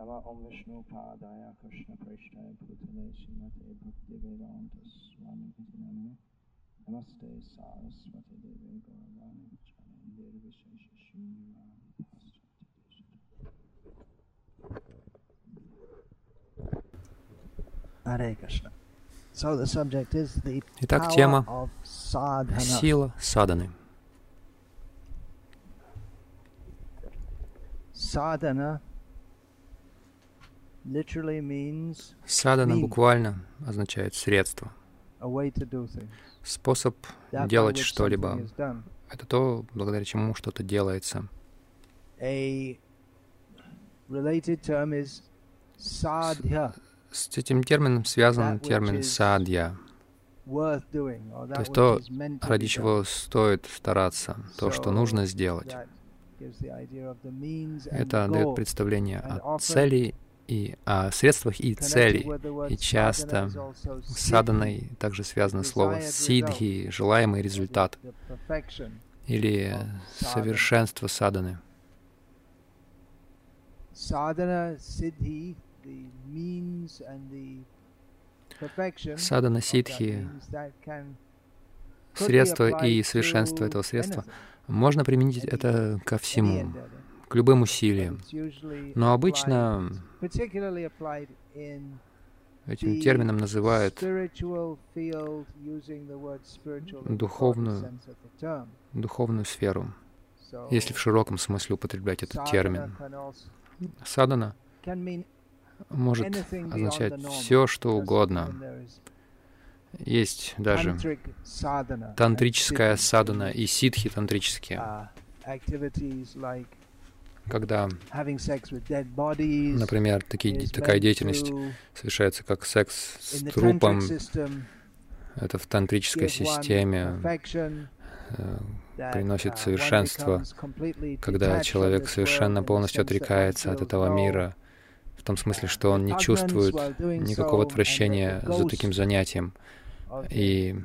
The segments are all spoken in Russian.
Nama Om Vishnu Padaya Krishna Prishthaya Bhutale Srimate Bhakti Vedanta Swami Iti Namine Namaste Saraswati Devi Gauravani Charandir Vishesha Shunyaram Paschati Hare Krishna. So the subject is the Итак, power тема of сила саданы. Means Садана буквально означает средство, способ делать что-либо. Это то, благодаря чему что-то делается. Sadhya, С этим термином связан термин садья, то есть то, ради чего стоит стараться, то, что нужно сделать. Это дает представление о цели и о средствах и цели. И часто С саданой также связано слово сидхи, желаемый результат, или совершенство саданы. Садана сидхи, средство и совершенство этого средства, можно применить это ко всему. К любым усилиям. Но обычно этим термином называют Духовную духовную сферу, если в широком смысле употреблять этот термин. Садана может означать все, что угодно. Есть даже тантрическая садана и ситхи тантрические, uh, когда, например, такие, такая деятельность совершается как секс с трупом, это в тантрической системе э, приносит uh, совершенство, когда человек совершенно полностью отрекается от этого мира, в том смысле, что он не чувствует никакого отвращения за таким занятием. И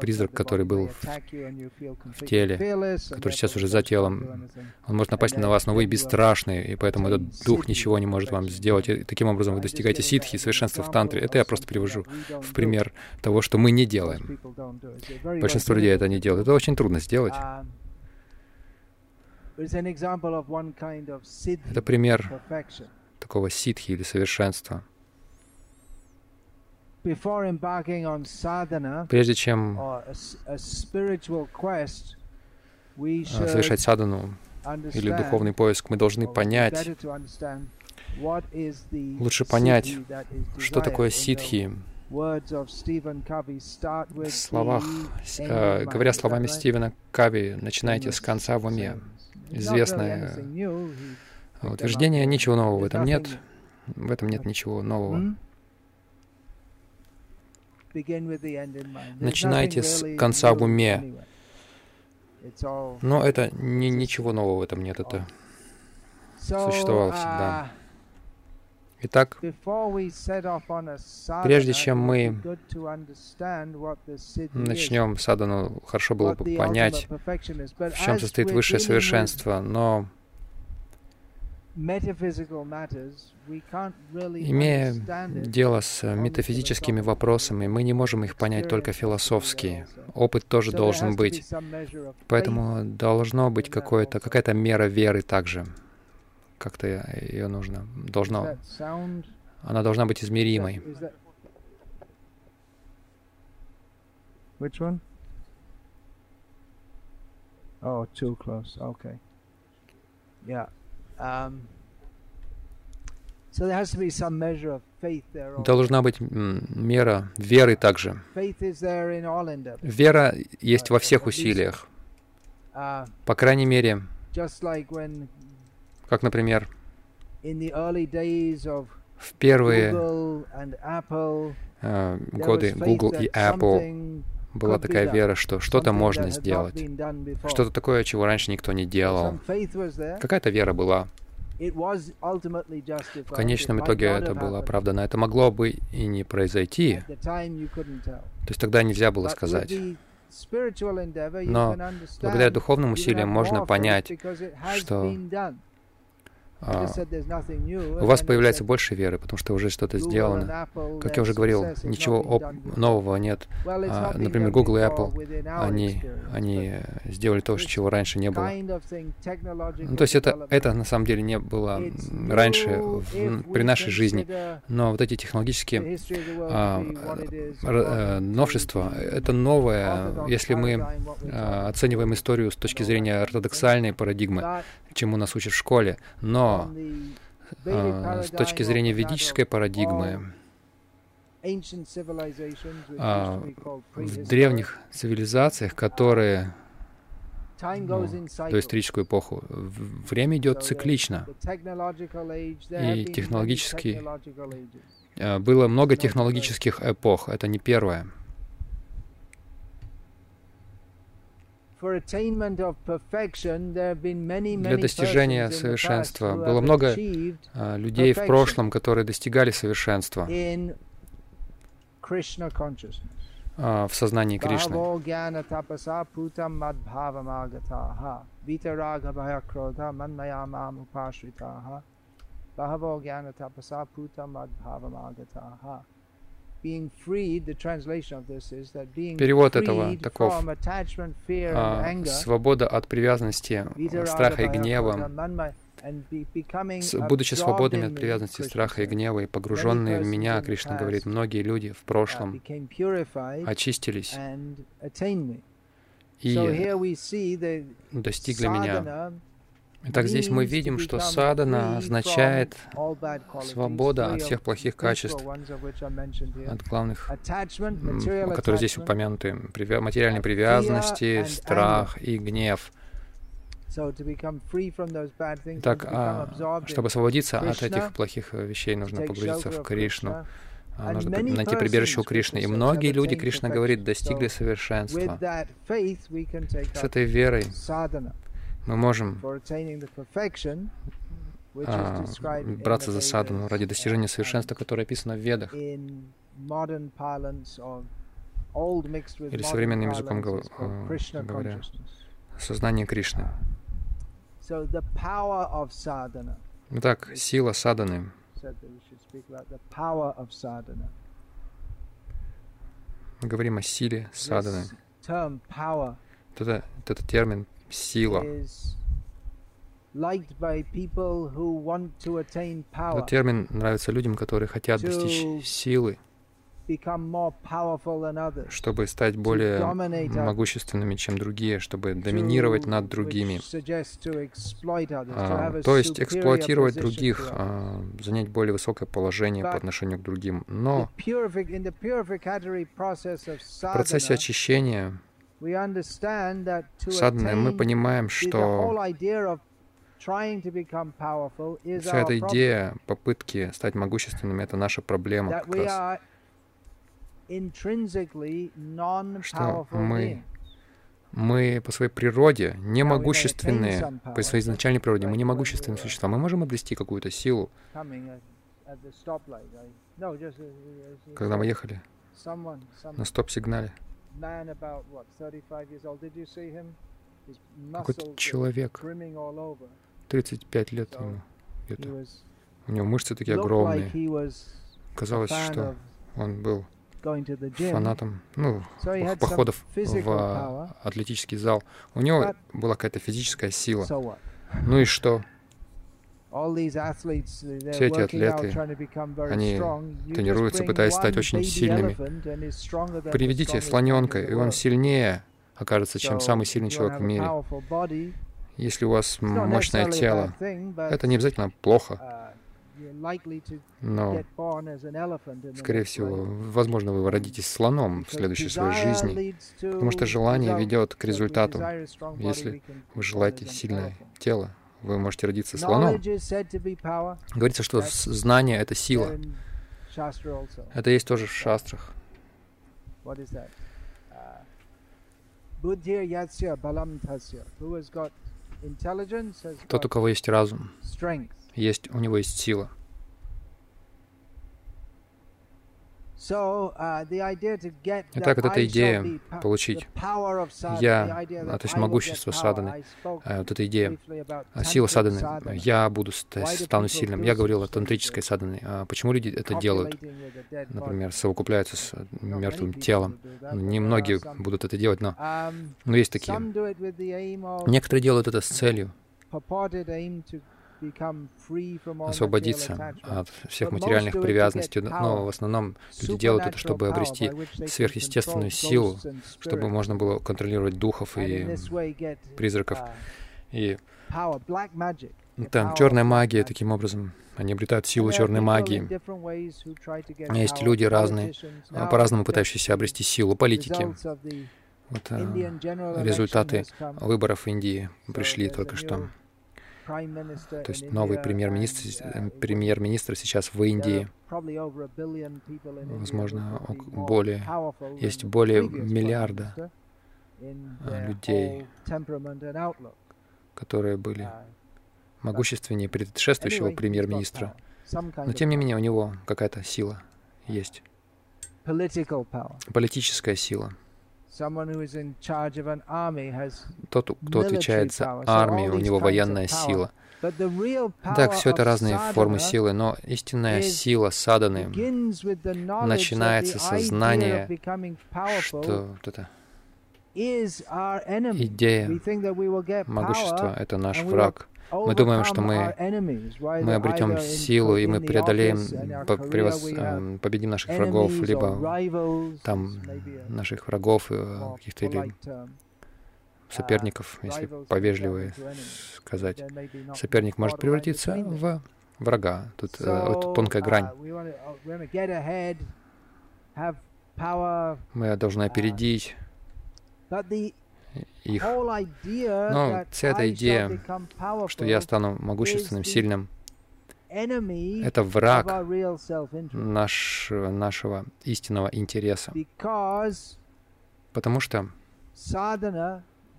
призрак, outside the который был в- completely теле, который сейчас уже за телом, он может напасть на вас, но вы бесстрашны, и поэтому этот дух ничего не может вам сделать. И таким образом вы достигаете ситхи, совершенства в тантре. Это я просто привожу в пример того, что мы не делаем. Большинство людей это не делают. Это очень трудно сделать. Um, Это пример такого ситхи или совершенства. Прежде чем а, совершать садану или духовный поиск, мы должны понять, лучше понять, что такое ситхи. В словах, э, говоря словами Стивена Кави, начинайте с конца в уме. Известное утверждение, ничего нового в этом нет. В этом нет ничего нового. Начинайте с конца в уме. Но это не, ничего нового в этом нет. Это существовало всегда. Итак, прежде чем мы начнем садану, хорошо было бы понять, в чем состоит высшее совершенство, но имея дело с метафизическими вопросами, мы не можем их понять только философски. Опыт тоже должен быть. Поэтому должно быть какое-то, какая-то мера веры также. Как-то ее нужно. Должно, она должна быть измеримой. Which one? Oh, too close. Okay. Yeah. Um. Должна быть мера веры также. Вера есть во всех усилиях. Uh, По крайней мере, как, например, в первые Google and Apple, э, there годы Google и Apple была такая вера, что что-то можно сделать. Что-то такое, чего раньше никто не делал. Какая-то вера была. В конечном итоге это было оправдано. Это могло бы и не произойти. То есть тогда нельзя было сказать. Но благодаря духовным усилиям можно понять, что а, у вас появляется больше веры, потому что уже что-то сделано. Как я уже говорил, ничего нового нет. А, например, Google и Apple, они, они сделали то, чего раньше не было. Ну, то есть это, это на самом деле не было раньше в, при нашей жизни. Но вот эти технологические а, а, новшества, это новое, если мы а, оцениваем историю с точки зрения ортодоксальной парадигмы, чему нас учат в школе. Но а, с точки зрения ведической парадигмы, а, в древних цивилизациях, которые ну, историческую эпоху, время идет циклично. И технологически а, было много технологических эпох, это не первая. Для достижения совершенства. было много а, людей в прошлом, которые достигали совершенства. а, в сознании Кришны. Bhavo Перевод этого таков. А, свобода от привязанности, страха и гнева, будучи свободными от привязанности, страха и гнева и погруженные в меня, Кришна говорит, многие люди в прошлом очистились и достигли меня. Итак, здесь мы видим, что садана означает свобода от всех плохих качеств, от главных, которые здесь упомянуты, материальной привязанности, страх и гнев. Так, а, чтобы освободиться от этих плохих вещей, нужно погрузиться в Кришну. А, нужно найти прибежище у Кришны. И многие люди, Кришна говорит, достигли совершенства. С этой верой мы можем а, браться за садану ради достижения совершенства, которое описано в Ведах. Или современным языком э, говоря, сознание Кришны. Итак, сила саданы. Говорим о силе саданы. Это, этот термин сила. Этот термин нравится людям, которые хотят достичь силы, чтобы стать более могущественными, чем другие, чтобы доминировать над другими. А, то есть эксплуатировать других, а, занять более высокое положение по отношению к другим. Но в процессе очищения Садхана, мы понимаем, что вся эта идея попытки стать могущественными — это наша проблема как раз. Что мы, мы по своей природе не могущественные, по своей изначальной природе, мы не могущественные существа. Мы можем обрести какую-то силу. Когда мы ехали на стоп-сигнале, какой-то человек, 35 лет ему где-то. У него мышцы такие огромные. Казалось, что он был фанатом, ну, походов в атлетический зал. У него была какая-то физическая сила. Ну и что? Все эти атлеты, они тренируются, пытаясь стать очень сильными. Приведите слоненка, и он сильнее окажется, чем самый сильный человек в мире. Если у вас мощное тело, это не обязательно плохо. Uh, Но, скорее всего, возможно, вы родитесь слоном в следующей своей жизни, потому что желание ведет к результату. Если вы желаете сильное тело, вы можете родиться слоном. Говорится, что знание — это сила. Это есть тоже в шастрах. Тот, у кого есть разум, есть, у него есть сила. Итак, вот эта идея получить я, то есть могущество саданы, вот эта идея, сила саданы, я буду стану сильным. Я говорил о тантрической саданы. А почему люди это делают? Например, совокупляются с мертвым телом. Немногие будут это делать, но, но есть такие. Некоторые делают это с целью освободиться от всех материальных привязанностей, но в основном люди делают это, чтобы обрести сверхъестественную силу, чтобы можно было контролировать духов и призраков. И там черная магия таким образом они обретают силу черной магии. Есть люди разные, по-разному пытающиеся обрести силу политики. Вот результаты выборов в Индии пришли только что. То есть новый премьер-министр, э, премьер-министр сейчас в Индии. Возможно, более, есть более миллиарда э, людей, которые были могущественнее предшествующего премьер-министра. Но тем не менее у него какая-то сила есть. Политическая сила. Тот, кто отвечает за армию, у него военная сила. Так, все это разные формы силы, но истинная сила саданы начинается со знания, что вот это идея могущества — это наш враг. Мы думаем, что мы, мы обретем силу, и мы преодолеем, превос, эм, победим наших врагов, либо там наших врагов, э, каких-то или соперников, если повежливо сказать. Соперник может превратиться в врага. Тут э, вот тонкая грань. Мы должны опередить их. Но вся эта идея, что я стану могущественным, сильным, это враг наш, нашего истинного интереса. Потому что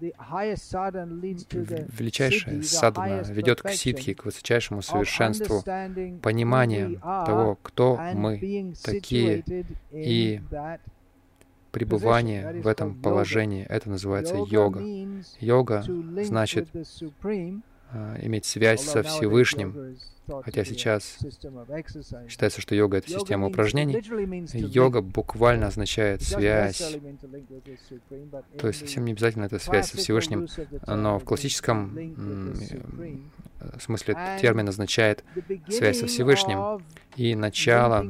величайшая садхана ведет к ситхи, к высочайшему совершенству, понимания того, кто мы такие, и пребывание в этом положении. Это называется йога. Йога значит иметь связь со Всевышним. Хотя сейчас считается, что йога — это система упражнений. Йога буквально означает связь. То есть совсем не обязательно это связь со Всевышним, но в классическом в смысле термин означает связь со Всевышним. И начало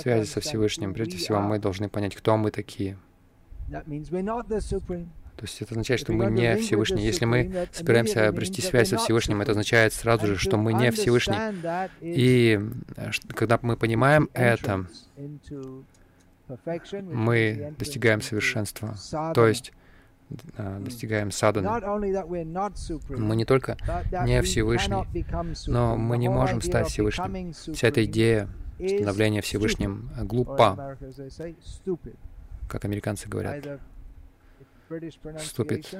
связи со Всевышним. Прежде всего, мы должны понять, кто мы такие. То есть это означает, что мы не Всевышний. Если мы собираемся обрести связь со Всевышним, это означает сразу же, что мы не Всевышний. И когда мы понимаем это, мы достигаем совершенства. То есть а, достигаем садханы. Мы не только не Всевышний, но мы не можем стать Всевышним. Вся эта идея становления Всевышним глупа, как американцы говорят. Ступит.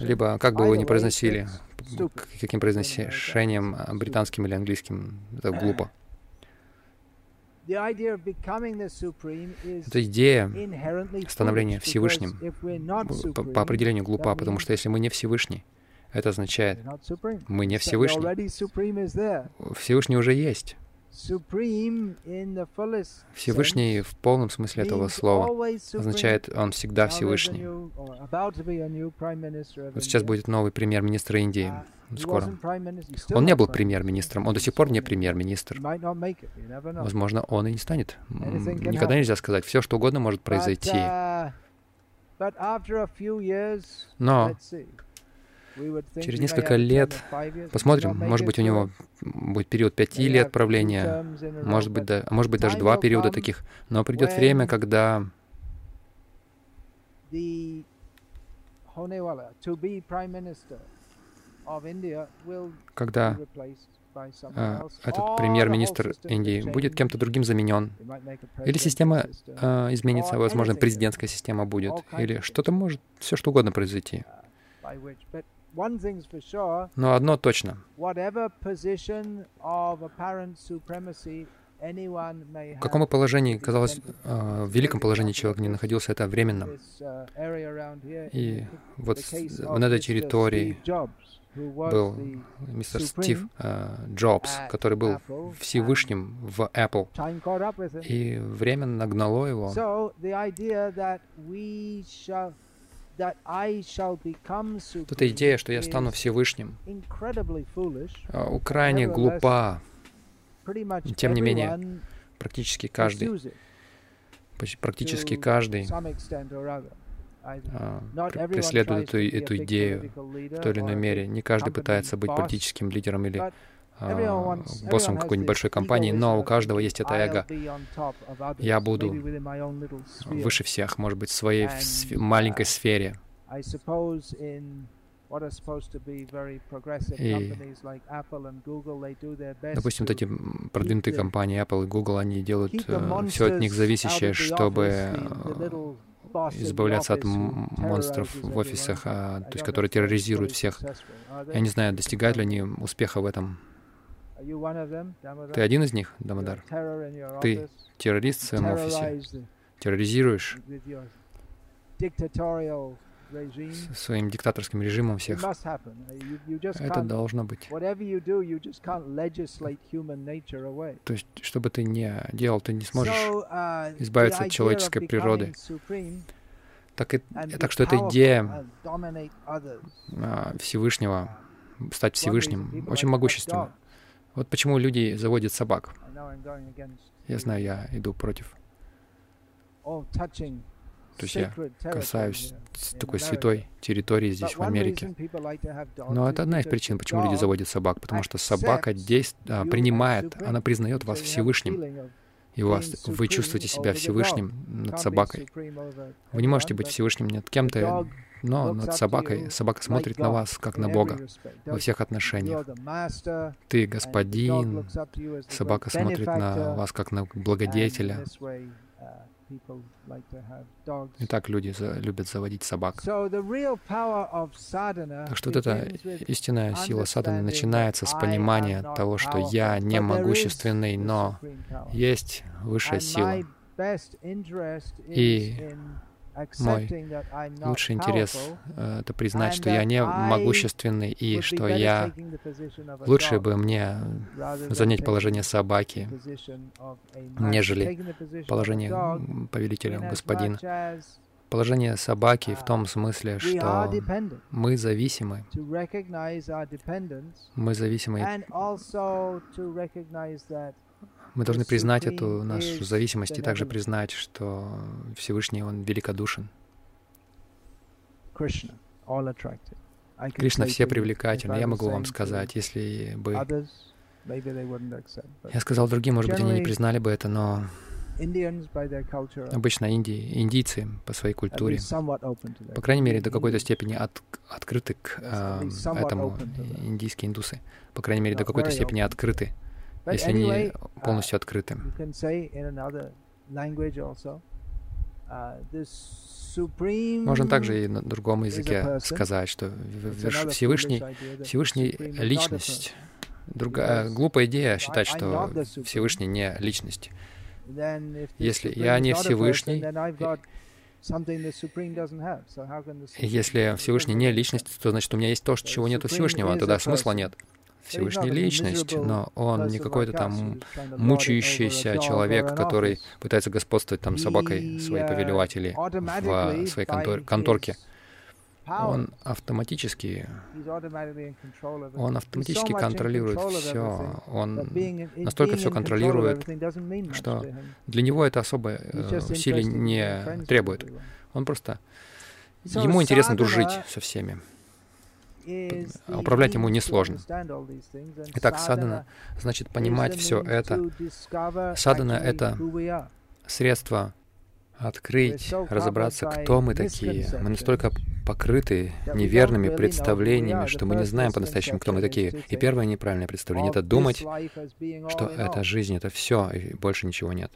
Либо, как бы вы ни произносили, каким произношением, британским или английским, это глупо. Эта идея становления Всевышним по, по определению глупа, потому что если мы не Всевышний, это означает, мы не Всевышний. Всевышний уже есть. Всевышний в полном смысле этого слова означает, он всегда Всевышний. Вот сейчас будет новый премьер-министр Индии uh, скоро. Он не был премьер-министром, он до сих пор не премьер-министр. Возможно, он и не станет. Никогда нельзя сказать. Все, что угодно может произойти. Uh, Но Через несколько лет посмотрим, может быть, у него будет период пяти лет правления, может быть, да, может быть, даже два периода таких. Но придет время, когда когда а, этот премьер-министр Индии будет кем-то другим заменен, или система а, изменится, возможно, президентская система будет, или что-то может, все что угодно произойти. Но одно точно. в каком положении, казалось, в великом положении человек не находился, это временно. И вот на этой территории был мистер Стив Джобс, который был Всевышним в Apple. И время нагнало его. Эта идея, что я стану Всевышним, крайне глупа. Тем не менее, практически каждый, практически каждый преследует эту, эту идею в той или иной мере. Не каждый пытается быть политическим лидером или а, боссом какой-нибудь большой компании, но у каждого есть это эго. Я буду выше всех, может быть, в своей в маленькой сфере. И, допустим, вот эти продвинутые компании Apple и Google, они делают э, все от них зависящее, чтобы э, избавляться от монстров в офисах, а, то есть которые терроризируют всех. Я не знаю, достигают ли они успеха в этом. Ты один из них, Дамадар? Ты террорист в своем офисе? Терроризируешь своим диктаторским режимом всех. Это должно быть. То есть, что бы ты ни делал, ты не сможешь uh, избавиться от человеческой природы. Так, и, так что эта идея uh, Всевышнего, стать Всевышним, очень могущественна. Вот почему люди заводят собак. Я знаю, я иду против. То есть я касаюсь такой святой территории здесь, в Америке. Но это одна из причин, почему люди заводят собак, потому что собака действ... а, принимает, она признает вас Всевышним, и у вас, вы чувствуете себя Всевышним над собакой. Вы не можете быть Всевышним над кем-то, но над собакой, собака смотрит на вас, как на Бога, во всех отношениях. Ты господин, собака смотрит на вас, как на благодетеля. И так люди за, любят заводить собак. Так что вот эта истинная сила садханы начинается с понимания того, что я не могущественный, но есть высшая сила. И мой лучший интерес э, — это признать, что я не могущественный и что я лучше бы мне занять положение собаки, нежели положение повелителя, господина. Положение собаки в том смысле, что мы зависимы. Мы зависимы мы должны признать эту нашу зависимость и также признать, что Всевышний, Он великодушен. Кришна все привлекательны. Я могу вам сказать, если бы... Я сказал другим, может быть, они не признали бы это, но обычно инди, индийцы по своей культуре, по крайней мере, до какой-то степени от, открыты к э, этому, индийские индусы, по крайней мере, до какой-то степени открыты если они uh, полностью открыты. Uh, Можно также и на другом языке сказать, что Всевышний, Всевышний — личность. Другая глупая идея считать, что Всевышний не личность. Если я не Всевышний, если Всевышний не личность, то значит у меня есть то, чего нет у Всевышнего, тогда смысла нет. Всевышний Личность, но он не какой-то там мучающийся человек, который пытается господствовать там собакой своей повелеватели в своей контор конторке. Он автоматически, он автоматически контролирует все. Он настолько все контролирует, что для него это особо усилий э, не требует. Он просто... Ему интересно дружить со всеми. Управлять ему несложно. Итак, садана значит понимать все это. Садана — это средство открыть, разобраться, кто мы такие. Мы настолько покрыты неверными представлениями, что мы не знаем по-настоящему, кто мы такие. И первое неправильное представление — это думать, что эта жизнь — это все, и больше ничего нет.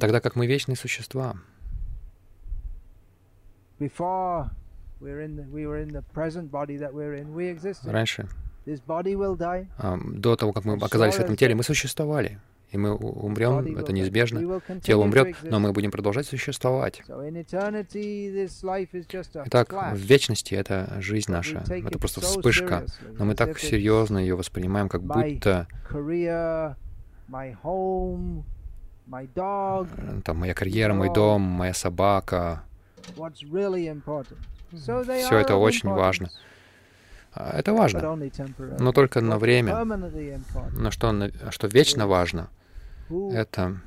Тогда как мы вечные существа. Раньше До того, как мы оказались в этом теле, мы существовали. И мы умрем, это неизбежно. Тело умрет, но мы будем продолжать существовать. Итак, в вечности это жизнь наша. Это просто вспышка. Но мы так серьезно ее воспринимаем, как будто там моя карьера, мой дом, моя собака. Все это очень важно. А, это важно, но только на время. Но что, что вечно важно, это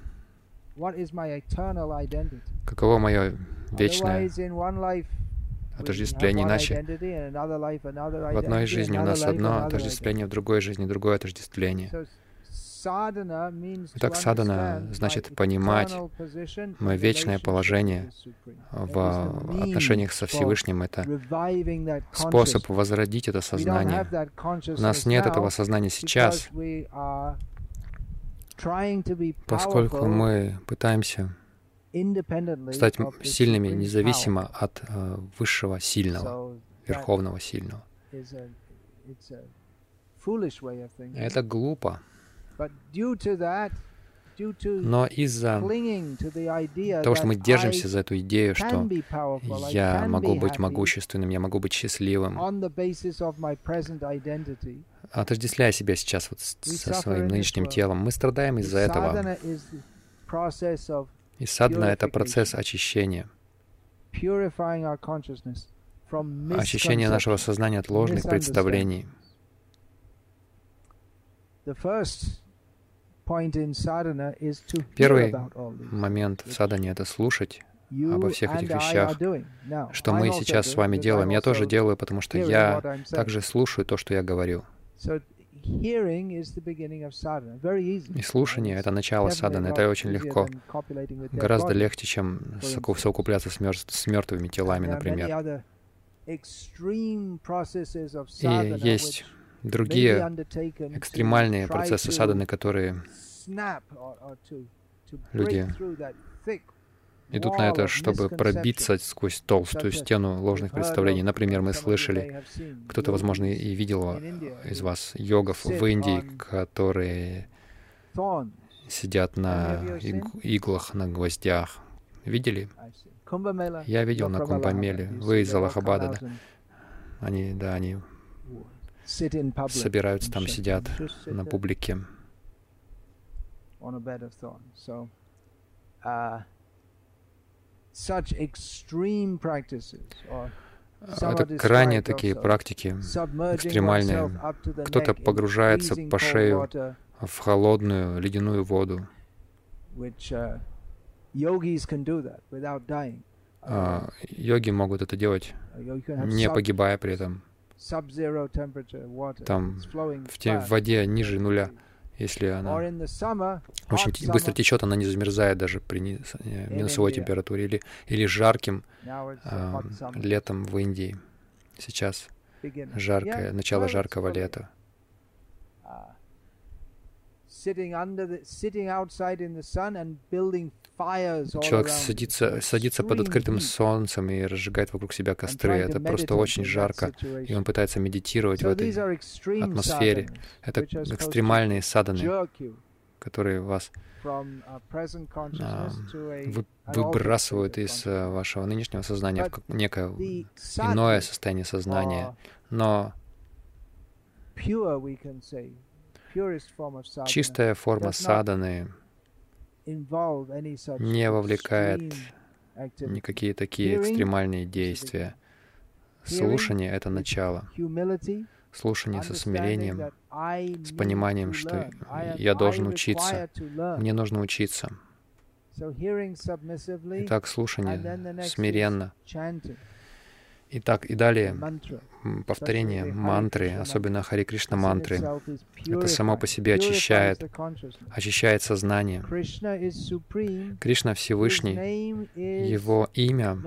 каково мое вечное отождествление, иначе. в одной жизни у нас одно отождествление, в другой жизни другое отождествление. Итак, садана значит понимать мое вечное положение в отношениях со Всевышним. Это способ возродить это сознание. У нас нет этого сознания сейчас, поскольку мы пытаемся стать сильными независимо от э, высшего сильного, верховного сильного. Это глупо. Но из-за того, что мы держимся за эту идею, что я могу быть могущественным, я могу быть счастливым, отождествляя себя сейчас вот со своим нынешним телом, мы страдаем из-за этого. И садхана — это процесс очищения, очищение нашего сознания от ложных представлений. Первый момент в садане — это слушать обо всех этих вещах, что мы сейчас с вами делаем. Я тоже делаю, потому что я также слушаю то, что я говорю. И слушание — это начало садханы. Это очень легко. Гораздо легче, чем совокупляться с, мертв с мертвыми телами, например. И есть другие экстремальные процессы садханы, которые люди идут на это, чтобы пробиться сквозь толстую стену ложных представлений. Например, мы слышали, кто-то, возможно, и видел из вас йогов в Индии, которые сидят на иглах, на гвоздях. Видели? Я видел на Кумбамеле. Вы из Аллахабада, да? Они, да, они собираются там, сидят на публике. Это крайне такие практики, экстремальные. Кто-то погружается по шею в холодную ледяную воду. Uh, а, йоги могут это делать, не погибая при этом. Там в, те, в воде ниже нуля. Если она очень быстро течет, она не замерзает даже при э, минусовой температуре или, или жарким э, летом в Индии. Сейчас жаркое, начало жаркого лета. Человек садится, садится под открытым солнцем и разжигает вокруг себя костры. Это просто очень жарко, и он пытается медитировать в этой атмосфере. Это экстремальные саданы, которые вас а, выбрасывают из а, вашего нынешнего сознания в некое иное состояние сознания. Но чистая форма саданы не вовлекает никакие такие экстремальные действия. Слушание — это начало. Слушание со смирением, с пониманием, что я должен учиться, мне нужно учиться. Итак, слушание. смиренно, и так и далее повторение мантры, особенно Хари Кришна мантры, это само по себе очищает, очищает сознание. Кришна Всевышний, Его имя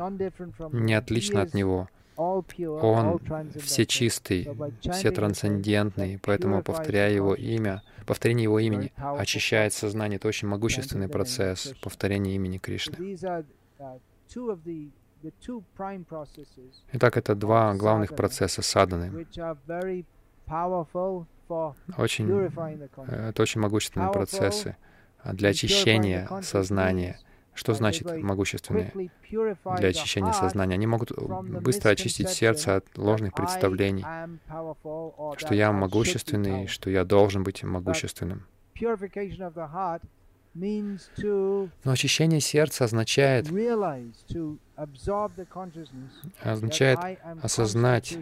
не отлично от Него. Он всечистый, все трансцендентный, поэтому повторяя Его имя, повторение Его имени очищает сознание. Это очень могущественный процесс повторения имени Кришны. Итак, это два главных процесса саданы, Очень, это очень могущественные процессы для очищения сознания. Что значит могущественные для очищения сознания? Они могут быстро очистить сердце от ложных представлений, что я могущественный, что я должен быть могущественным. Но очищение сердца означает, означает осознать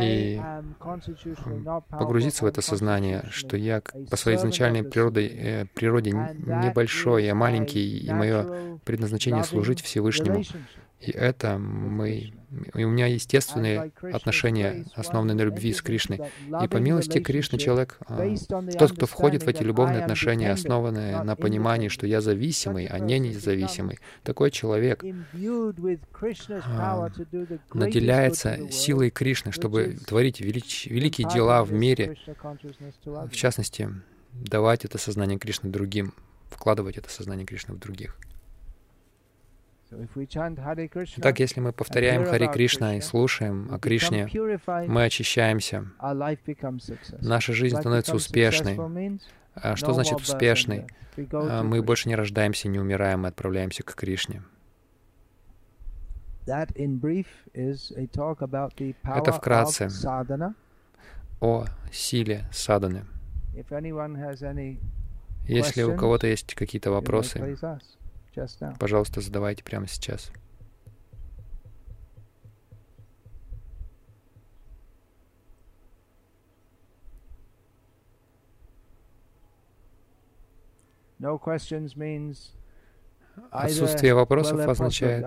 и погрузиться в это сознание, что я по своей изначальной природе, э, природе небольшой, я маленький, и мое предназначение служить Всевышнему. И это мы, и у меня естественные отношения, основанные на любви с Кришной. И по милости Кришны человек, а, тот, кто входит в эти любовные отношения, основанные на понимании, что я зависимый, а не независимый, такой человек а, наделяется силой Кришны, чтобы творить велич, великие дела в мире, в частности, давать это сознание Кришны другим, вкладывать это сознание Кришны в других. Так, если мы повторяем Хари Кришна и слушаем о Кришне, мы очищаемся. Наша жизнь становится успешной. А что значит успешной? А, мы больше не рождаемся, не умираем, мы отправляемся к Кришне. Это вкратце о силе саданы. Если у кого-то есть какие-то вопросы, Пожалуйста, задавайте прямо сейчас. Отсутствие вопросов означает,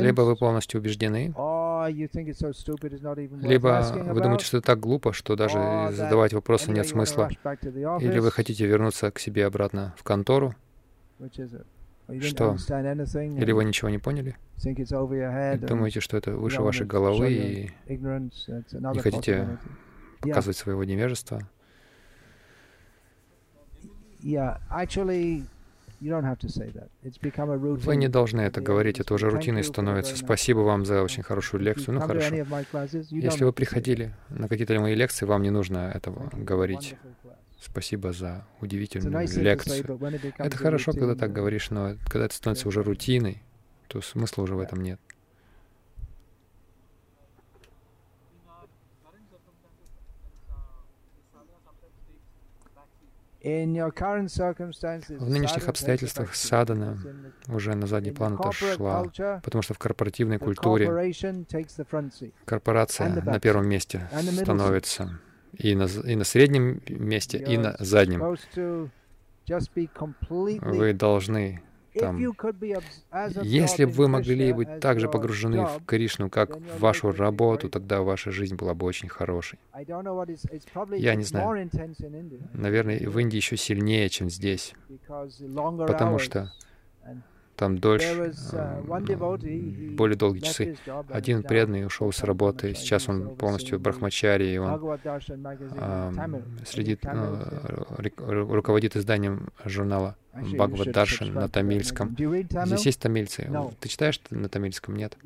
либо вы полностью убеждены, либо вы думаете, что это так глупо, что даже задавать вопросы нет смысла, или вы хотите вернуться к себе обратно в контору, что? Или вы ничего не поняли? Думаете, что это выше вашей головы и не хотите показывать своего невежества? Вы не должны это говорить, это уже рутиной становится. Спасибо вам за очень хорошую лекцию. Ну хорошо. Если вы приходили на какие-то мои лекции, вам не нужно этого говорить. Спасибо за удивительную лекцию. Это хорошо, когда так говоришь, но когда это становится уже рутиной, то смысла уже в этом нет. В нынешних обстоятельствах садана уже на задний план отошла, потому что в корпоративной культуре корпорация на первом месте становится и на, и на среднем месте, и на заднем. Вы должны там, если бы вы могли быть так же погружены в Кришну, как в вашу работу, тогда ваша жизнь была бы очень хорошей. Я не знаю. Наверное, в Индии еще сильнее, чем здесь. Потому что там дольше, а, более долгие часы. Один преданный ушел с работы, сейчас он полностью брахмачари, и он а, следит, ну, руководит изданием журнала Бхагават Даршан на тамильском. Здесь есть тамильцы. Ты читаешь на тамильском? Нет.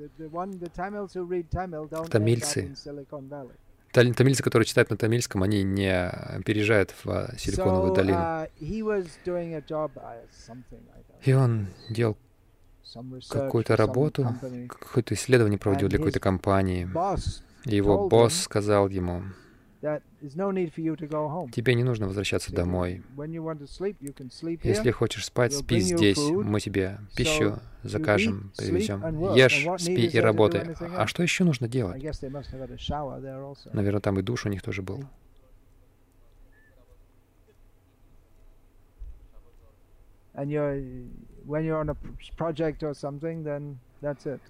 Тамильцы тамильцы, которые читают на тамильском, они не переезжают в Силиконовую долину. Uh, и он делал какую-то работу, какое-то исследование проводил для какой-то компании. И его босс сказал ему, тебе не нужно возвращаться домой. Если хочешь спать, спи здесь. Мы тебе пищу закажем, привезем. Ешь, спи и работай. А что еще нужно делать? Наверное, там и душ у них тоже был.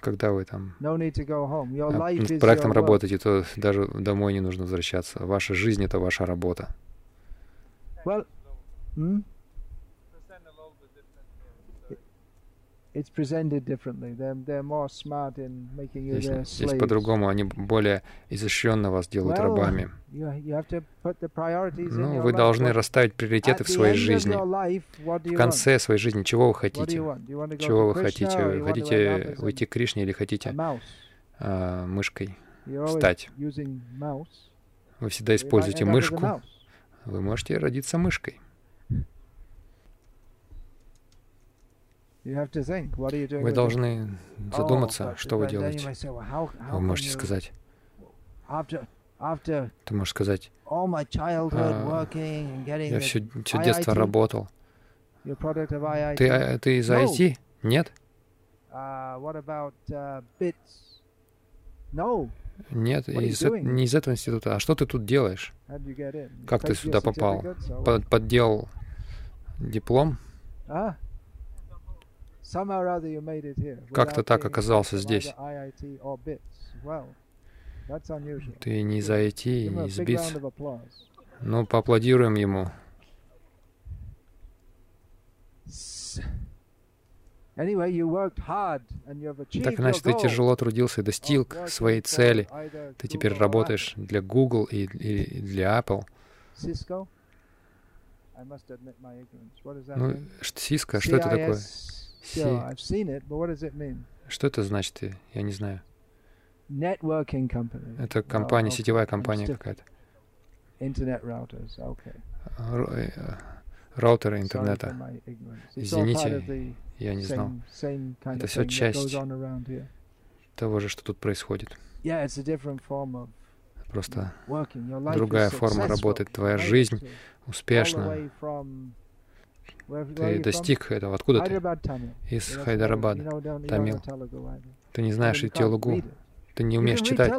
Когда вы там над проектом работаете, то даже домой не нужно возвращаться. Ваша жизнь — это ваша работа. Well, hmm? Здесь, здесь по-другому, они более изощренно вас делают рабами. Ну, вы должны расставить приоритеты в своей жизни. В конце своей жизни чего вы хотите? Чего вы хотите? Вы хотите уйти к Кришне или хотите а, мышкой стать. Вы всегда используете мышку. Вы можете родиться мышкой. Вы должны задуматься, что вы делаете. Вы можете сказать, ты можешь сказать, а, я все, все детство работал. Ты, а, ты из IT? Нет? Нет, из, не из этого института. А что ты тут делаешь? Как ты сюда попал? Под, подделал диплом? Как-то так оказался здесь. Ты не из IT, не из BITS. Ну, поаплодируем ему. Так значит, ты тяжело трудился и достиг своей цели. Ты теперь работаешь для Google и, и для Apple. Ну, Cisco, что это такое? Что это значит? Я не знаю. Это компания, сетевая компания какая-то. Раутеры интернета. Извините, я не знал. Это все часть того же, что тут происходит. Просто другая форма работы. Твоя жизнь успешна. Ты достиг этого. Откуда ты? Из Хайдарабада, Тамил. Ты не знаешь и Телугу. Ты не умеешь читать.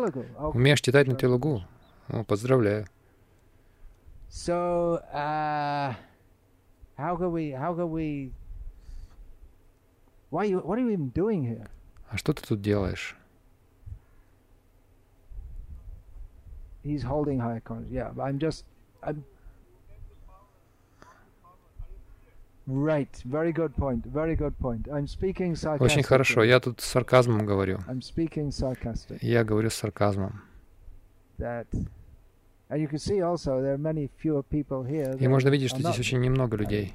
Умеешь читать на Телугу? О, поздравляю. So, uh, how can we, how can we, why you, what are you even doing here? А что ты тут делаешь? He's holding high consciousness. Yeah, I'm just, I'm Очень хорошо, я тут с сарказмом говорю. I'm speaking sarcastic. Я говорю с сарказмом. That... And you can see also there are many fewer people here И можно видеть, что здесь очень немного людей.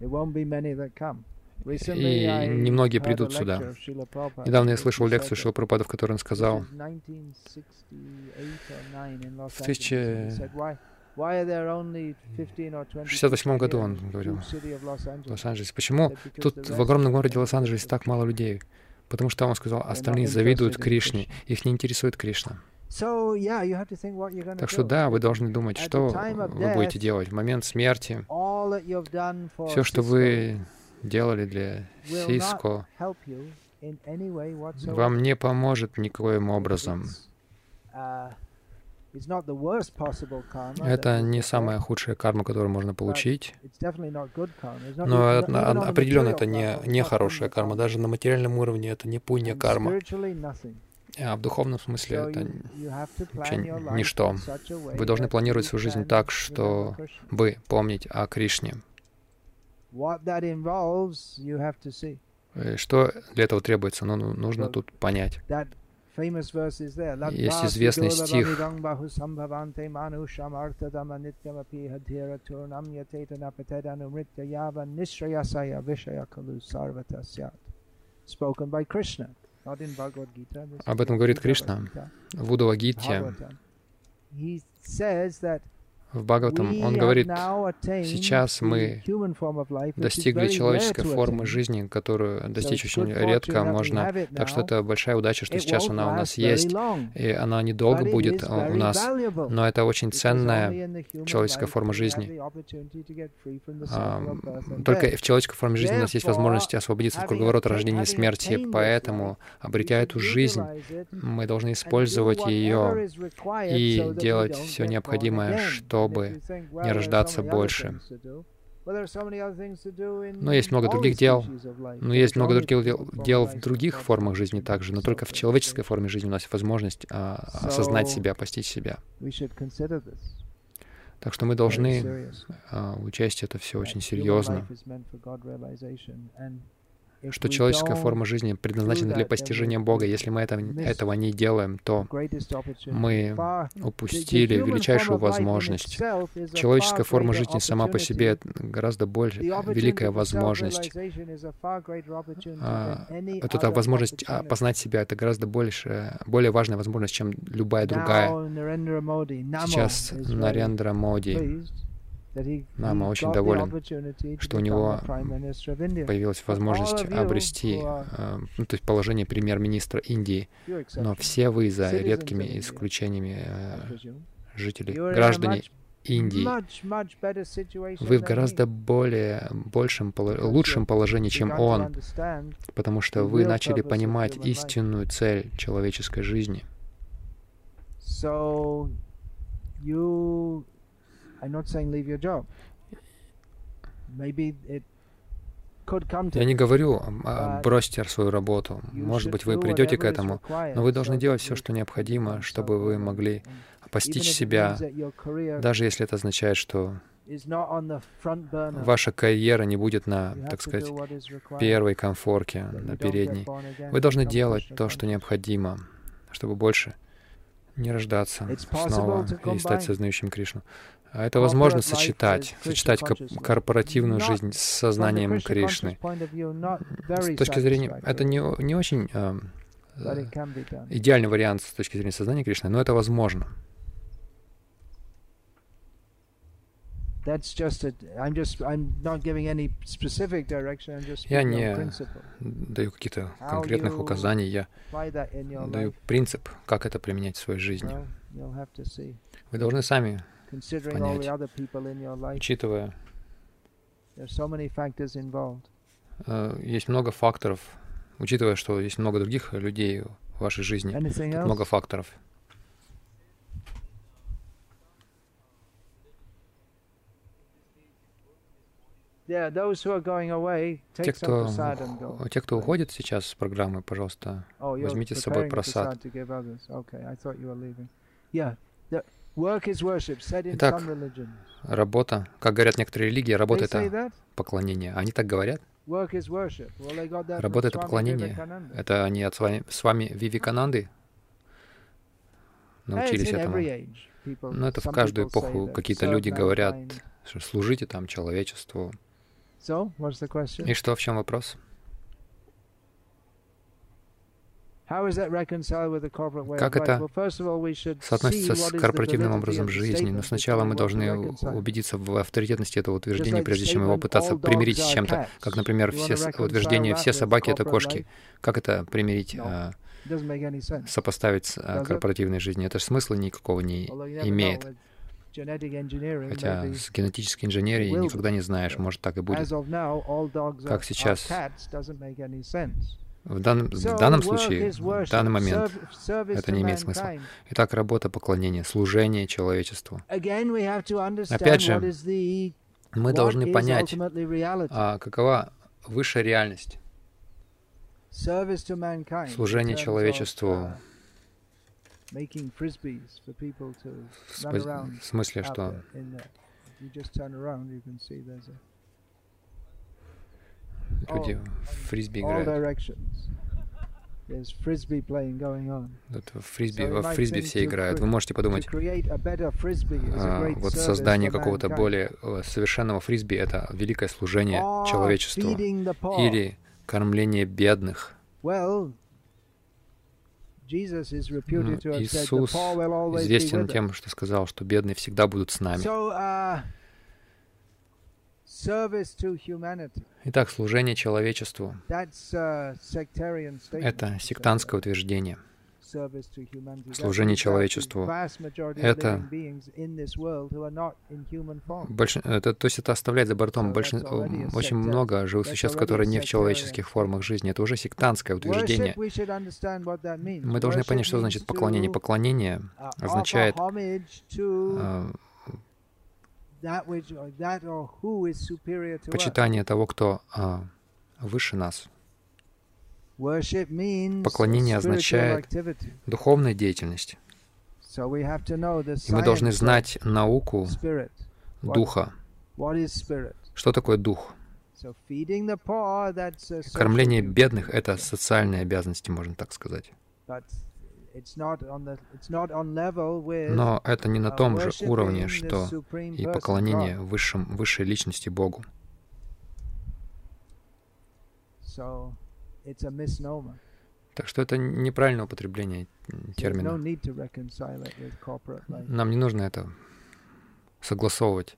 It won't be many that come. И немногие придут сюда. Недавно я слышал лекцию Шила Прабхупада, в которой он сказал, в 1000 в 1968 году он говорил в Лос-Анджелесе. Почему тут в огромном городе Лос-Анджелес так мало людей? Потому что он сказал, остальные завидуют Кришне, их не интересует Кришна. Так что да, вы должны думать, что вы будете делать в момент смерти. Все, что вы делали для Сиско, вам не поможет никоим образом. Это не самая худшая карма, которую можно получить, но определенно это не, не хорошая карма. Даже на материальном уровне это не пунья карма. А в духовном смысле это вообще ничто. Вы должны планировать свою жизнь так, что вы помнить о Кришне. Что для этого требуется? Ну, нужно тут понять. Есть известный стих. Об этом говорит Кришна. В Удавагите в Бхагаватам он говорит, сейчас мы достигли человеческой формы жизни, которую достичь очень редко можно. Так что это большая удача, что сейчас она у нас есть, и она недолго будет у нас. Но это очень ценная человеческая форма жизни. Только в человеческой форме жизни у нас есть возможность освободиться от круговорота рождения и смерти, поэтому, обретя эту жизнь, мы должны использовать ее и делать все необходимое, чтобы чтобы не рождаться больше. Но есть много других дел. Но есть много других дел, дел в других формах жизни также. Но только в человеческой форме жизни у нас есть возможность а, осознать себя, постичь себя. Так что мы должны а, учесть это все очень серьезно. Что человеческая форма жизни предназначена для постижения Бога. Если мы это, этого не делаем, то мы упустили величайшую возможность. Человеческая форма жизни сама по себе гораздо больше великая возможность. А, вот эта возможность познать себя — это гораздо больше, более важная возможность, чем любая другая. Сейчас Нарендра Моди Нама очень доволен, что у него появилась возможность обрести э, ну, то есть положение премьер-министра Индии. Но все вы, за редкими исключениями э, жителей, граждане Индии, вы в гораздо более большем, лучшем положении, чем он, потому что вы начали понимать истинную цель человеческой жизни. I'm not saying leave your job. Maybe it я не говорю, бросьте свою работу. Может быть, вы придете к этому, но вы должны делать все, что необходимо, чтобы вы могли постичь себя, даже если это означает, что ваша карьера не будет на, так сказать, первой комфорке, на передней. Вы должны делать то, что необходимо, чтобы больше не рождаться снова и стать сознающим Кришну. А это возможно сочетать, сочетать корпоративную жизнь с сознанием Кришны. С точки зрения, это не, не очень э, идеальный вариант с точки зрения сознания Кришны, но это возможно. Я не даю каких-то конкретных указаний, я даю принцип, как это применять в своей жизни. Вы должны сами понять, учитывая, есть много факторов, учитывая, что есть много других людей в вашей жизни, много факторов. Те, кто, те, кто уходит сейчас с программы, пожалуйста, oh, возьмите с собой просад. Итак, работа, как говорят некоторые религии, работа — это поклонение. Они так говорят? Работа — это поклонение. Это они от с вами, с вами Вивикананды научились этому. Но это в каждую эпоху какие-то люди говорят, что служите там человечеству. И что, в чем вопрос? Как это соотносится с корпоративным образом жизни? Но сначала мы должны убедиться в авторитетности этого утверждения, прежде чем его пытаться примирить с чем-то. Как, например, все утверждения «все собаки — это кошки». Как это примирить, а, сопоставить с а, корпоративной жизнью? Это же смысла никакого не имеет. Хотя с генетической инженерией никогда не знаешь, может так и будет. Как сейчас в данном, в данном случае, в данный момент, это не имеет смысла. Итак, работа, поклонение, служение человечеству. Опять же, мы должны понять, а какова высшая реальность. Служение человечеству в смысле, что Люди в фрисби играют. Это в фрисби, во фрисби все играют. Вы можете подумать, а, вот создание какого-то более э, совершенного фрисби — это великое служение человечеству или кормление бедных. Иисус известен тем, что сказал, что бедные всегда будут с нами. Uh, Итак, служение человечеству — это сектантское утверждение. Служение человечеству — это, больш... это, то есть это оставлять за бортом больш... очень много живых существ, которые не в человеческих формах жизни. Это уже сектантское утверждение. Мы должны понять, что значит поклонение. Поклонение uh, означает почитание того, кто а, выше нас. Поклонение означает духовная деятельность. И мы должны знать науку Духа. Что такое Дух? Кормление бедных — это социальные обязанности, можно так сказать. Но это не на том же уровне, что и поклонение высшим, высшей личности Богу. Так что это неправильное употребление термина. Нам не нужно это согласовывать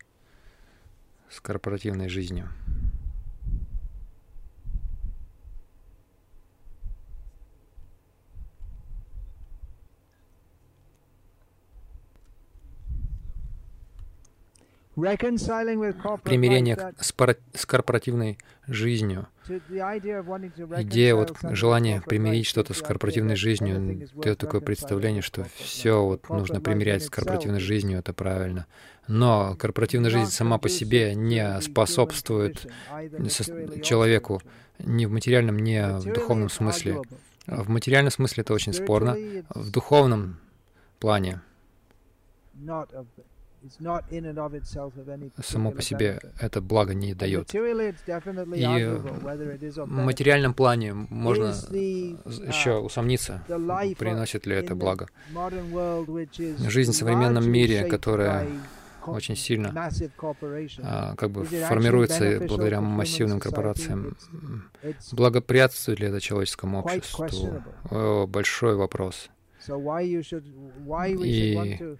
с корпоративной жизнью. Примирение с, с корпоративной жизнью. Идея, вот желание примирить что-то с корпоративной жизнью, дает такое представление, что все вот нужно примирять с корпоративной жизнью, это правильно. Но корпоративная жизнь сама по себе не способствует человеку ни в материальном, ни в духовном смысле. В материальном смысле это очень спорно, в духовном плане само по себе это благо не дает. И в материальном плане можно еще uh, усомниться, приносит ли это благо. Жизнь в современном мире, которая очень сильно а, как бы формируется благодаря массивным корпорациям. Благоприятствует ли это человеческому обществу? Большой вопрос. И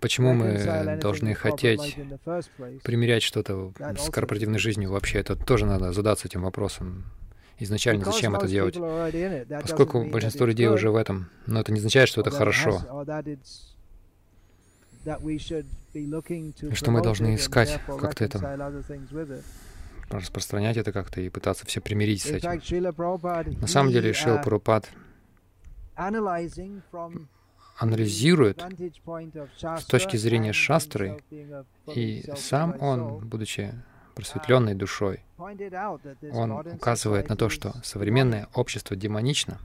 Почему мы должны хотеть примерять что-то с корпоративной жизнью вообще? Это тоже надо задаться этим вопросом. Изначально зачем это делать? Поскольку большинство людей уже в этом, но это не означает, что это хорошо. Что мы должны искать как-то это, распространять это как-то и пытаться все примирить с этим. На самом деле, Шил uh, Прабхупад анализирует с точки зрения шастры, и сам он, будучи просветленной душой, он указывает на то, что современное общество демонично,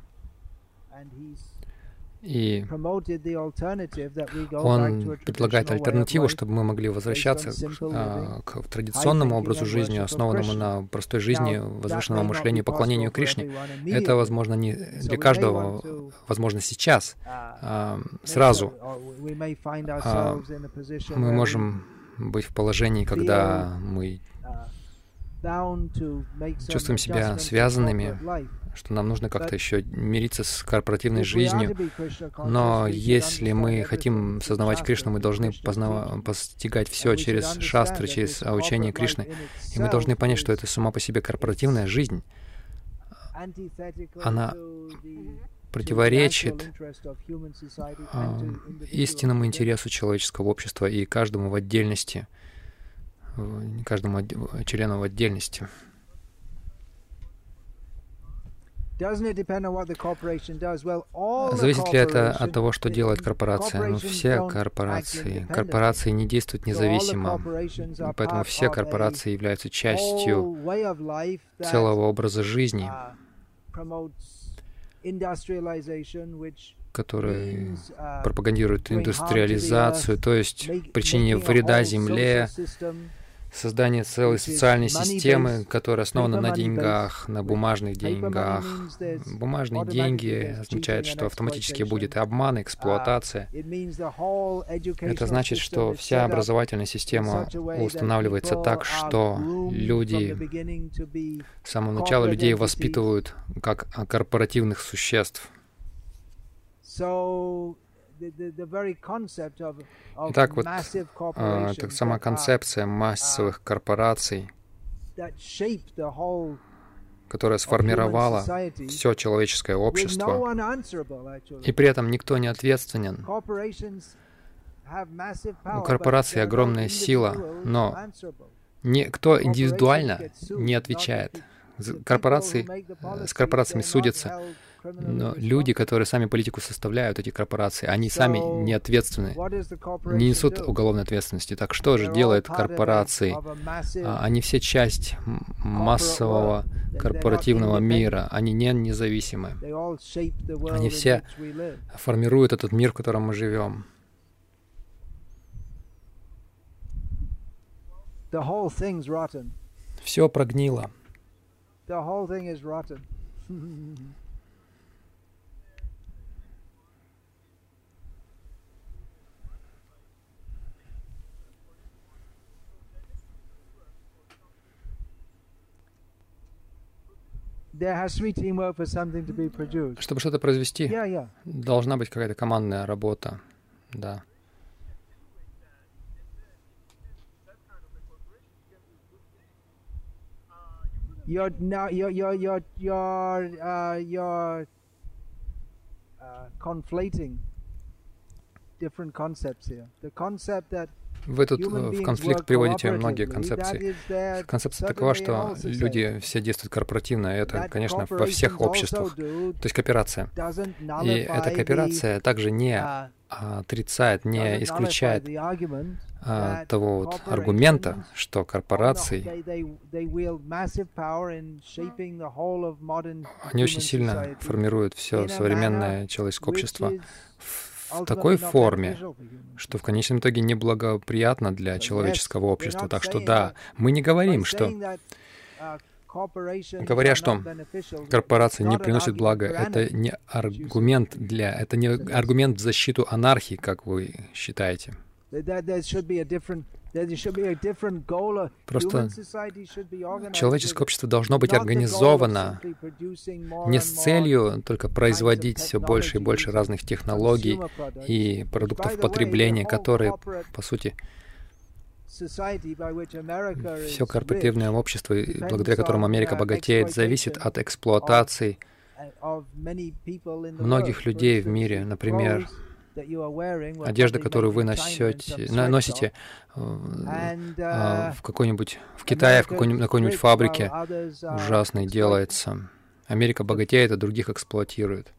и он предлагает альтернативу, чтобы мы могли возвращаться а, к традиционному образу жизни, основанному на простой жизни, возвышенному мышлению, поклонению Кришне. Это, возможно, не для каждого, возможно, сейчас, а, сразу. А, мы можем быть в положении, когда мы чувствуем себя связанными что нам нужно как-то еще мириться с корпоративной жизнью. Но если мы хотим сознавать Кришну, мы должны познав... постигать все через шастры, через учение Кришны. И мы должны понять, что это сама по себе корпоративная жизнь. Она противоречит э, истинному интересу человеческого общества и каждому в отдельности, каждому члену в отдельности. Зависит ли это от того, что делает корпорация? Ну, все корпорации. Корпорации не действуют независимо, поэтому все корпорации являются частью целого образа жизни, uh, который uh, пропагандирует индустриализацию, то есть причинение вреда Земле, создание целой социальной системы, которая основана на деньгах, на бумажных деньгах. Бумажные деньги означает, что автоматически будет и обман, и эксплуатация. Это значит, что вся образовательная система устанавливается так, что люди с самого начала людей воспитывают как корпоративных существ. Итак, вот э, так, сама концепция массовых корпораций, которая сформировала все человеческое общество, и при этом никто не ответственен. У корпорации огромная сила, но никто индивидуально не отвечает. Корпорации, с корпорациями судятся но люди, которые сами политику составляют, эти корпорации, они сами не ответственны, не несут уголовной ответственности. Так что же делает корпорации? А, они все часть массового корпоративного мира. Они не независимы. Они все формируют этот мир, в котором мы живем. Все прогнило. Чтобы что-то произвести, yeah, yeah. должна быть какая-то командная работа. Да. You're now you're you're you're you're uh, you're uh, conflating different concepts here. The concept that Вы тут э, в конфликт приводите многие концепции. Концепция такова, что люди все действуют корпоративно, и это, конечно, во всех обществах. То есть кооперация. И эта кооперация также не uh, отрицает, не исключает а, того вот аргумента, что корпорации, они очень сильно формируют все современное человеческое общество в такой форме, что в конечном итоге неблагоприятно для человеческого общества. Так что да, мы не говорим, что Говоря, что корпорации не приносят блага, это не аргумент для, это не аргумент в защиту анархии, как вы считаете. Просто человеческое общество должно быть организовано не с целью только производить все больше и больше разных технологий и продуктов потребления, которые, по сути, все корпоративное общество, благодаря которому Америка богатеет, зависит от эксплуатации многих людей в мире. Например, одежда, которую вы носите, носите э, uh, в какой-нибудь в Китае, в какой-нибудь, на какой-нибудь фабрике, ужасно делается. Америка богатеет, а других эксплуатирует.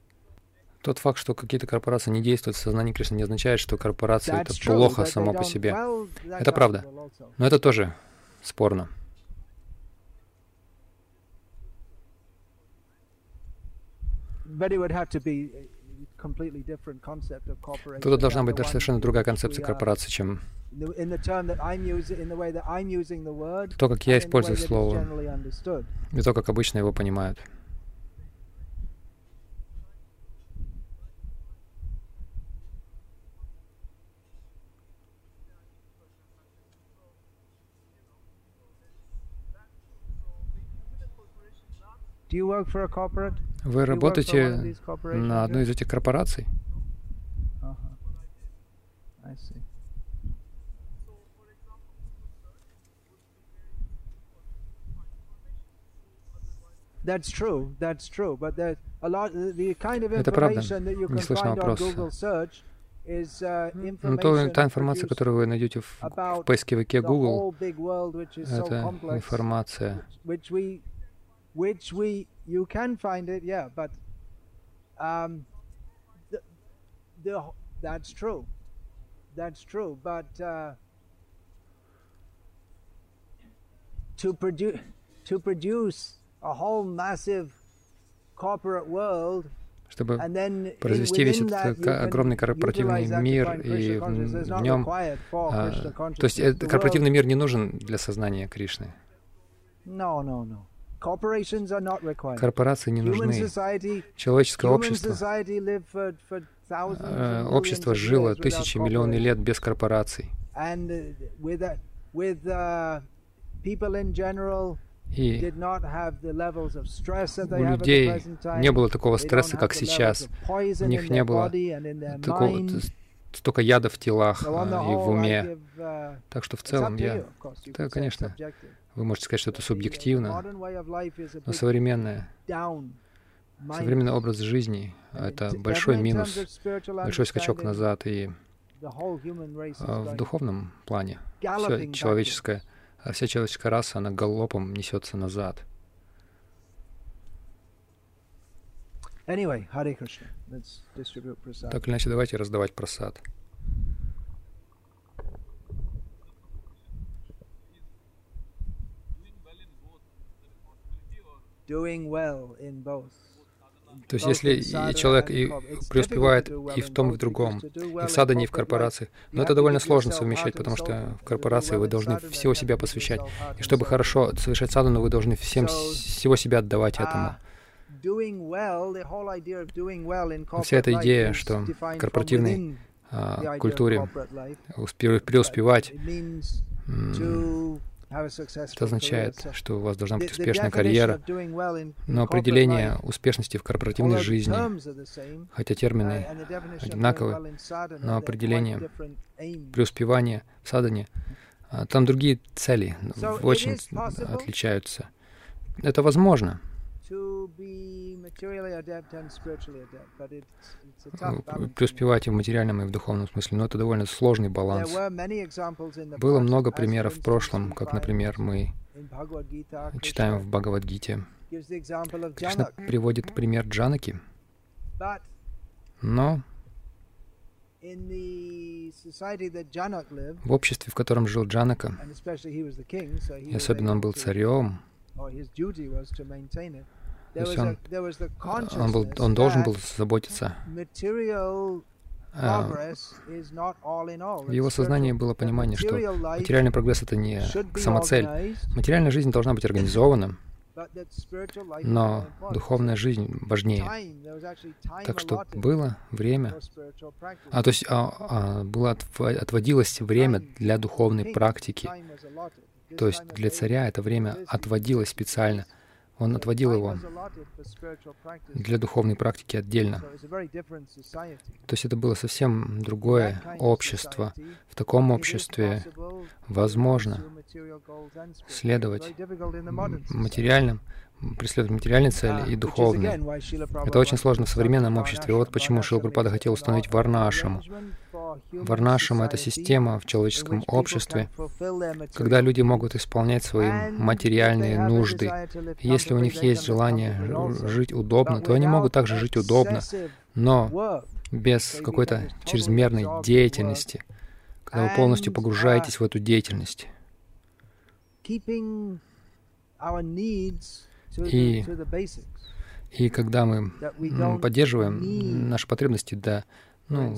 Тот факт, что какие-то корпорации не действуют в сознании Кришны, не означает, что корпорация — это плохо само по себе. Это правда. Но это тоже спорно. Тут должна быть даже совершенно другая концепция корпорации, чем то, как я использую слово, и то, как обычно его понимают. Вы работаете на одной из этих корпораций? Это правда. Не слышно вопрос. Uh, Но то, та информация, которую вы найдете в, в поисковике Google, это информация, you can find it, yeah, but um, the, the that's true, that's true, but uh, to produce to produce a whole massive corporate world чтобы произвести весь этот огромный корпоративный мир, и в нем... А, то есть этот корпоративный мир не нужен для сознания Кришны. No, no, no. Корпорации не нужны. Человеческое общество, э, общество жило тысячи, миллионы лет без корпораций. Uh, uh, и у людей не было такого стресса, как сейчас. У них не было такого, столько яда в телах а, и в уме. Uh, так что в целом я... Да, конечно. Вы можете сказать, что это субъективно, но современное, современный образ жизни — это большой минус, большой скачок назад, и а, в духовном плане. Все человеческое, а вся человеческая раса, она галопом несется назад. Так или иначе, давайте раздавать просад. doing well in both. То есть если человек и преуспевает и в том, и в другом, и в садане, и в корпорации, но это довольно сложно совмещать, потому что в корпорации вы должны всего себя посвящать. И чтобы хорошо совершать садану, вы должны всем всего себя отдавать этому. Вся эта идея, что в корпоративной а, культуре преуспевать, это означает, что у вас должна быть успешная карьера, но определение успешности в корпоративной жизни, хотя термины одинаковые, но определение преуспевания в садане, а, там другие цели очень отличаются. Это возможно. Преуспевать и в материальном, и в духовном смысле, но это довольно сложный баланс. Было много примеров в прошлом, как, например, мы читаем в Бхагавадгите. Кришна приводит пример Джанаки, но в обществе, в котором жил Джанака, и особенно он был царем, то есть он, он, был, он должен был заботиться. А, в его сознании было понимание, что материальный прогресс — это не самоцель. Материальная жизнь должна быть организована, но духовная жизнь важнее. Так что было время, а то есть а, а, было отводилось время для духовной практики. То есть для царя это время отводилось специально — он отводил его для духовной практики отдельно. То есть это было совсем другое общество. В таком обществе возможно следовать материальным преследовать материальные цели и духовные. Это очень сложно в современном обществе. Вот почему Шилпрапада хотел установить Варнашаму. Варнашама — это система в человеческом обществе, когда люди могут исполнять свои материальные нужды. если у них есть желание жить удобно, то они могут также жить удобно, но без какой-то чрезмерной деятельности, когда вы полностью погружаетесь в эту деятельность. И, и когда мы поддерживаем наши потребности до, ну,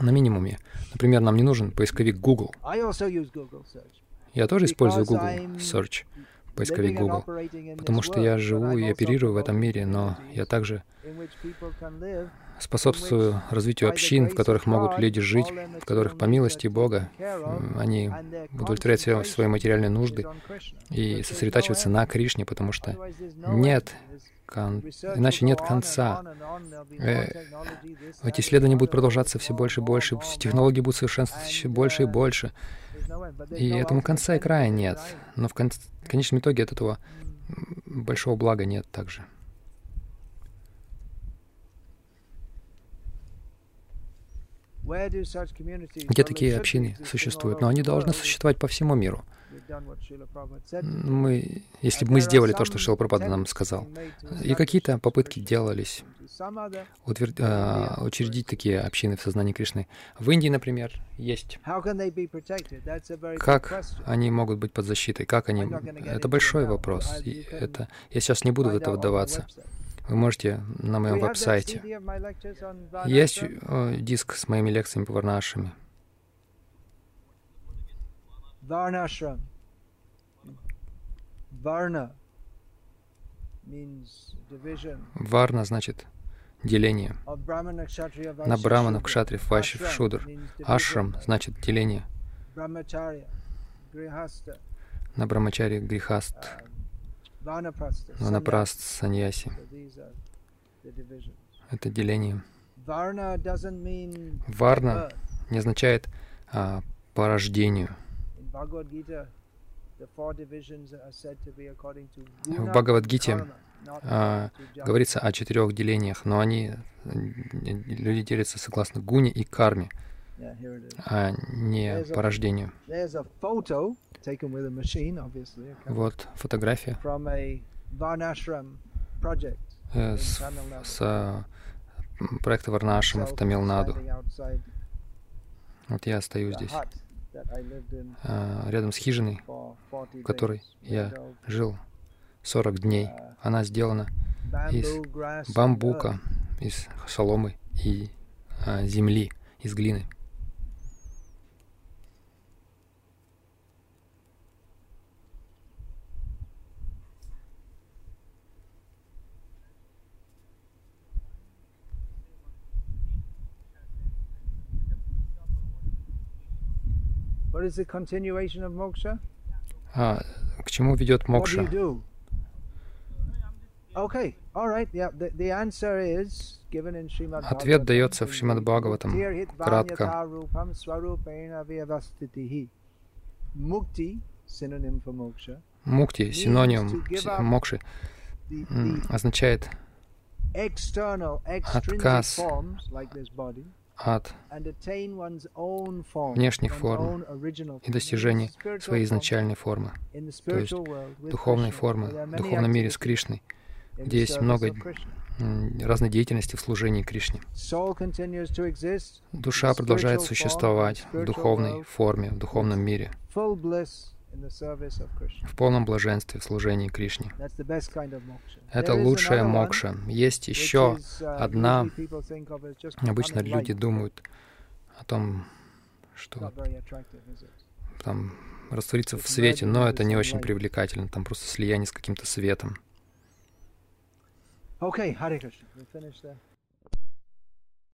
на минимуме. Например, нам не нужен поисковик Google. Я тоже использую Google Search, поисковик Google, потому что я живу и оперирую в этом мире, но я также способствую развитию общин, в которых могут люди жить, в которых по милости Бога они удовлетворяют все свои материальные нужды и сосредотачиваются на Кришне, потому что нет кон... иначе нет конца. Э, эти исследования будут продолжаться все больше и больше, технологии будут совершенствоваться все больше и больше. И этому конца и края нет. Но в, кон... в конечном итоге от этого большого блага нет также. Где такие общины существуют? Но они должны существовать по всему миру. Мы, если бы мы сделали то, что Шила Прабхада нам сказал, и какие-то попытки делались утвер... а, учредить такие общины в сознании Кришны. В Индии, например, есть. Как они могут быть под защитой? Как они? Это большой вопрос. И это... Я сейчас не буду в это вдаваться. Вы можете на моем веб-сайте. Есть э, диск с моими лекциями по Варнашами. Varnashram. Varna Варна значит деление. На браманов, кшатриев, вайшев, шудр. Ашрам значит деление. На брамачаре грехаст. Ванапраст, саньяси. Это деление. Варна не означает а, по рождению. В Бхагавадгите а, говорится о четырех делениях, но они, люди делятся согласно гуне и карме, а не по рождению. Вот фотография э, с, с проекта Варнашама в Тамилнаду. Вот я стою здесь. А, рядом с хижиной, в которой я жил 40 дней. Она сделана из бамбука, из соломы и а, земли, из глины. What is the continuation of moksha? А, к чему ведет мокша? Okay, all right. Yeah, the, the answer is given in Srimad Ответ дается в Шримад Бхагаватам. Кратко. Мукти, синоним мокши, означает отказ от внешних форм и достижение своей изначальной формы, то есть духовной формы, в духовном мире с Кришной, где есть много разной деятельности в служении Кришне. Душа продолжает существовать в духовной форме, в духовном мире, в полном блаженстве в служении Кришне. Это лучшая мокша. Есть еще одна. Обычно люди думают о том, что там раствориться в свете, но это не очень привлекательно. Там просто слияние с каким-то светом. Okay, Hare Krishna. We finished there.